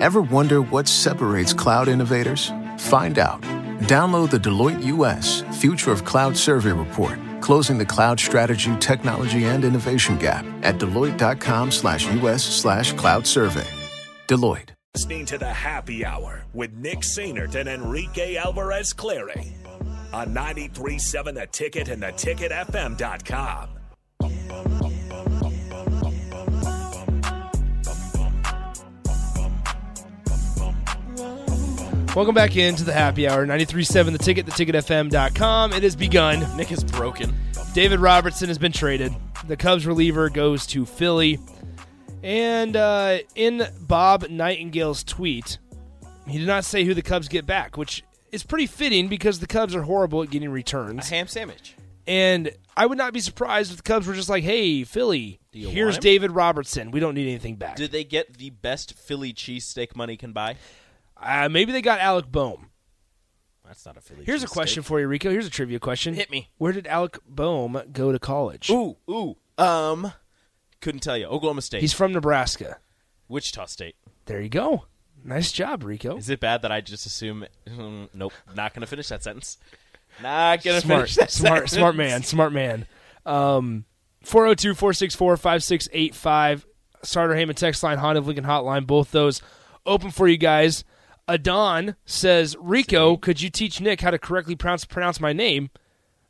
Ever wonder what separates cloud innovators? Find out. Download the Deloitte US Future of Cloud Survey Report, closing the cloud strategy, technology, and innovation gap at deloitte.com slash US slash cloud survey. Deloitte. Listening to the Happy Hour with Nick Sainert and Enrique Alvarez Clary on 93.7 The Ticket and theticketfm.com. Welcome back into the happy hour. 93.7 The Ticket, theticketfm.com. It has begun. Nick is broken. David Robertson has been traded. The Cubs reliever goes to Philly. And uh, in Bob Nightingale's tweet, he did not say who the Cubs get back, which is pretty fitting because the Cubs are horrible at getting returns. A ham sandwich. And I would not be surprised if the Cubs were just like, hey, Philly, here's? David Robertson. We don't need anything back. Did they get the best Philly cheesesteak money can buy? Uh, maybe they got Alec Bohm. That's not a Philly. Here's a question for you, Rico. Here's a trivia question. Hit me. Where did Alec Bohm go to college? Ooh, ooh. Um, couldn't tell you. Oklahoma State. He's from Nebraska. Wichita State. There you go. Nice job, Rico. Is it bad that I just assume? Mm, nope. Not gonna finish that sentence. Not gonna smart, finish that smart, sentence. smart man, smart man. Um, 402-464-5685. Starter Heyman text line, Honda Lincoln hotline. Both those open for you guys. Adon says, Rico, could you teach Nick how to correctly pronounce pronounce my name?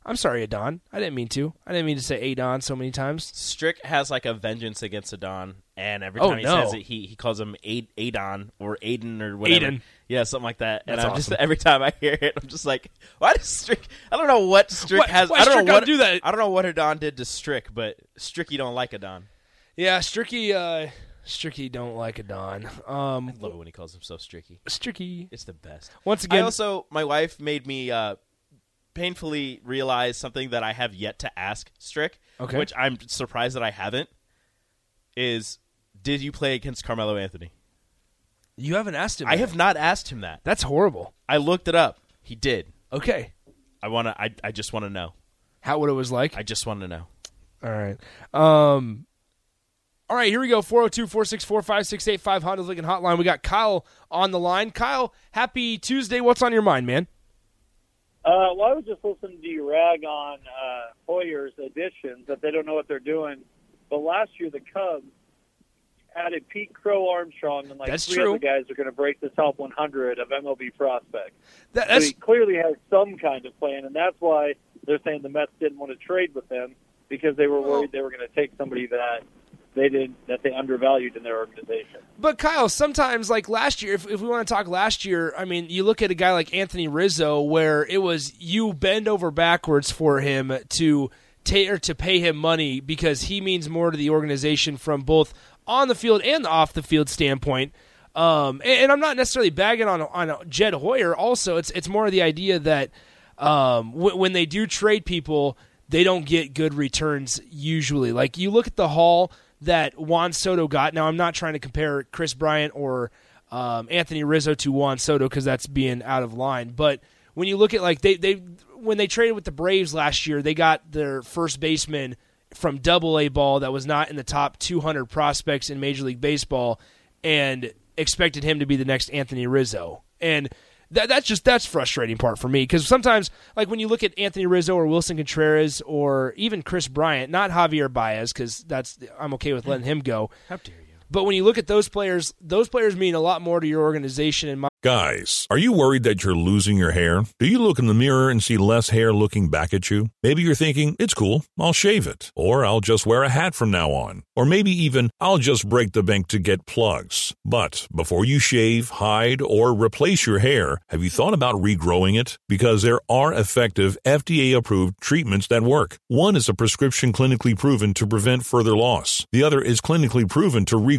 I'm sorry, Adon. I didn't mean to. I didn't mean to say Adon so many times. Strick has like a vengeance against Adon, and every Oh, time he no. says it, he, he calls him Ad- Adon or Aiden or whatever. Aiden. Yeah, something like that. And I'm just every time I hear it, I'm just like, why does Strick? I don't know what Strick Why- has. I don't Strick know what do that? I don't know what Adon did to Strick, but Stricky don't like Adon. Yeah, Stricky, uh, Stricky don't like a Don. Um, Love it when he calls himself Stricky. Stricky. It's the best. Once I again, also, my wife made me uh, painfully realize something that I have yet to ask Strick, Okay. which I'm surprised that I haven't. Is did you play against Carmelo Anthony? you haven't asked him. I that. have not asked him that. That's horrible. I looked it up. He did. Okay. I wanna. I, I just want to know. How what it was like? I just want to know. All right. Um, all right, here we go. 402 464 5685 Honda Lincoln Hotline. We got Kyle on the line. Kyle, happy Tuesday. What's on your mind, man? Uh, well, I was just listening to you rag on uh, Hoyer's additions that they don't know what they're doing. But last year, the Cubs added Pete Crow Armstrong, and like That's three true. other guys are going to break the top 100 of MLB prospects. That, So he clearly has some kind of plan, and that's why they're saying the Mets didn't want to trade with him because they were worried they were going to take somebody that they did that they undervalued in their organization. But Kyle, sometimes like last year, if, if we want to talk last year, I mean, you look at a guy like Anthony Rizzo, where it was you bend over backwards for him to ta- to pay him money because he means more to the organization from both on the field and the off the field standpoint. Um, and, and I'm not necessarily bagging on on Jed Hoyer. Also, it's it's more of the idea that um, w- when they do trade people, they don't get good returns usually. Like you look at the haul that Juan Soto got. Now, I'm not trying to compare Kris Bryant or um, Anthony Rizzo to Juan Soto because that's being out of line. But when you look at like they they when they traded with the Braves last year, they got their first baseman from Double A ball that was not in the top 200 prospects in Major League Baseball, and expected him to be the next Anthony Rizzo. And that, that's just that's frustrating part for me because sometimes like when you look at Anthony Rizzo or Willson Contreras or even Kris Bryant, not Javier Baez because that's I'm okay with letting him go. How dare you? But when you look at those players, those players mean a lot more to your organization in my Guys, are you worried that you're losing your hair? Do you look in the mirror and see less hair looking back at you? Maybe you're thinking, it's cool, I'll shave it. Or I'll just wear a hat from now on. Or maybe even, I'll just break the bank to get plugs. But before you shave, hide, or replace your hair, have you thought about regrowing it? Because there are effective FDA approved treatments that work. One is a prescription clinically proven to prevent further loss. The other is clinically proven to regrow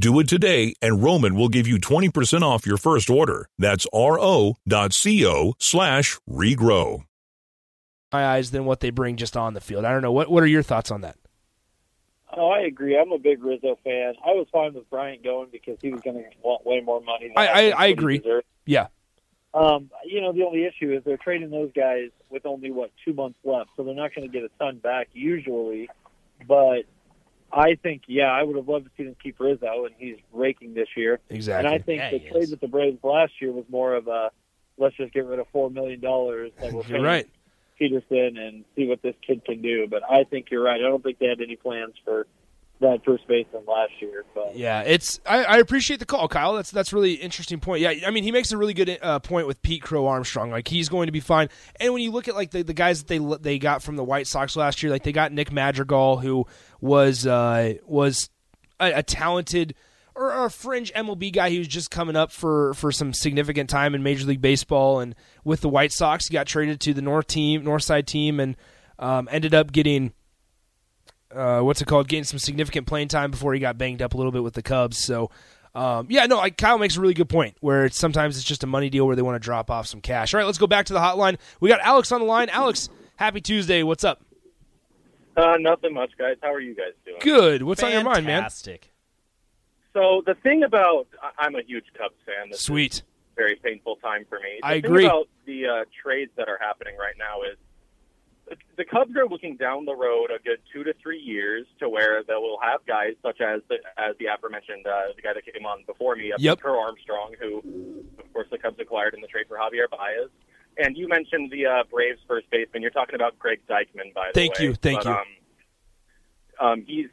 Do it today, and Roman will give you 20% off your first order. That's ro.co slash regrow. My eyes than what they bring just on the field. I don't know. What What are your thoughts on that? Oh, I agree. I'm a big Rizzo fan. I was fine with Bryant going because he was going to want way more money. Than I- I- I agree. Yeah. Um, you know, the only issue is they're trading those guys with only what two months left, so they're not going to get a ton back usually. But I think, yeah, I would have loved to see them keep Rizzo, and he's raking this year. Exactly. And I think Yeah, the trade is. with the Braves last year was more of a let's just get rid of four million dollars that we're You're paying right. Pederson and see what this kid can do. But I think you're right. I don't think they had any plans for that first baseman last year. But Yeah, it's. I, I appreciate the call, Kyle. That's that's really interesting point. Yeah, I mean, he makes a really good uh, point with Pete Crow Armstrong. Like he's going to be fine. And when you look at like the, the guys that they they got from the White Sox last year, like they got Nick Madrigal, who was uh, was a, a talented or a fringe MLB guy who's just coming up for for some significant time in Major League Baseball. And with the White Sox, he got traded to the North team, North Side team, and um, ended up getting uh, what's it called, getting some significant playing time before he got banged up a little bit with the Cubs. So, um, yeah, no, like Kyle makes a really good point where it's, sometimes it's just a money deal where they want to drop off some cash. All right, let's go back to the hotline. We got Alex on the line. Alex, happy Tuesday. What's up? Uh, nothing much, guys. How are you guys doing? Good. What's on your mind, man? Fantastic. So the thing about I- I'm a huge Cubs fan. This is Sweet. a very painful time for me. The I thing agree. about the uh, trades that are happening right now is the- Cubs are looking down the road a good two to three years to where they will have guys such as the as the aforementioned uh, the guy that came on before me, uh, Yep. Crow Armstrong, who of course the Cubs acquired in the trade for Javier Baez. And you mentioned the uh, Braves first baseman. You're talking about Greg Dykman, by the way. Thank way. you, thank But, you. Um, um, he's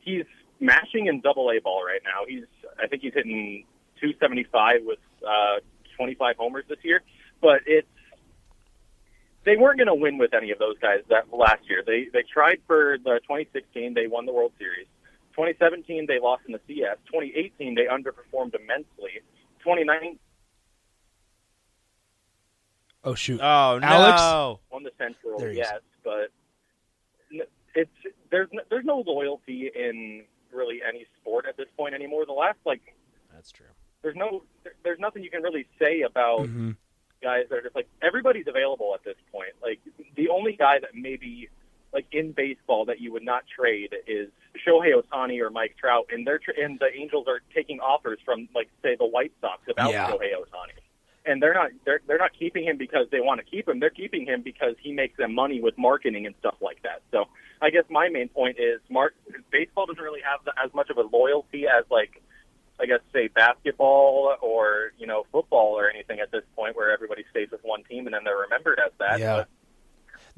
he's mashing in Double A ball right now. He's I think he's hitting 275 with uh, 25 homers this year. But it's they weren't going to win with any of those guys that last year. They they tried for the 2016. They won the World Series. 2017 they lost in the CS. 2018 they underperformed immensely. 2019 Oh, shoot. Oh Alex? no! won the Central, There he is. yes, but it's there's no, there's no loyalty in really any sport at this point anymore. The last like That's true. there's no there's nothing you can really say about Mhm. guys that are just like everybody's available at this point. Like the only guy that maybe like in baseball that you would not trade is Shohei Ohtani or Mike Trout, and they're tr- and the Angels are taking offers from like say the White Sox about Yeah. Shohei Ohtani. And they're not they're they're not keeping him because they want to keep him. They're keeping him because he makes them money with marketing and stuff like that. So I guess my main point is, Mark, baseball doesn't really have the, as much of a loyalty as like I guess say basketball or you know football or anything at this point where everybody stays with one team and then they're remembered as that. Yeah. But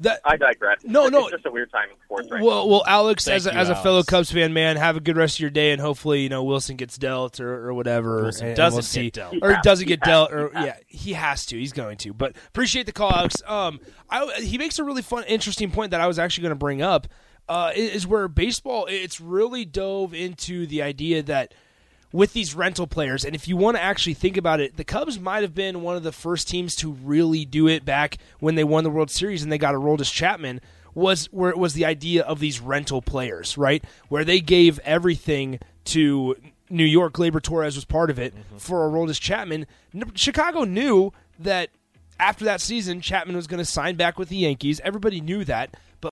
That, I digress. No, it's no. just a weird time in sports right well, well, Alex, Thank as a, you, as a fellow Alex. Cubs fan, man, have a good rest of your day, and hopefully, you know, Willson gets dealt or, or whatever. Willson and- and doesn't we'll get dealt. or He doesn't has- get dealt, or yeah, he has to. He's going to. But appreciate the call, Alex. Um, I, he makes a really fun, interesting point that I was actually going to bring up. Uh, is where baseball it's really dove into the idea that with these rental players, and if you want to actually think about it, the Cubs might have been one of the first teams to really do it back when they won the World Series and they got a Aroldis Chapman. Was where it was the idea of these rental players, right? Where they gave everything to New York. Gleyber Torres was part of it mm-hmm. for a Aroldis Chapman. Chicago knew that after that season, Chapman was going to sign back with the Yankees. Everybody knew that, but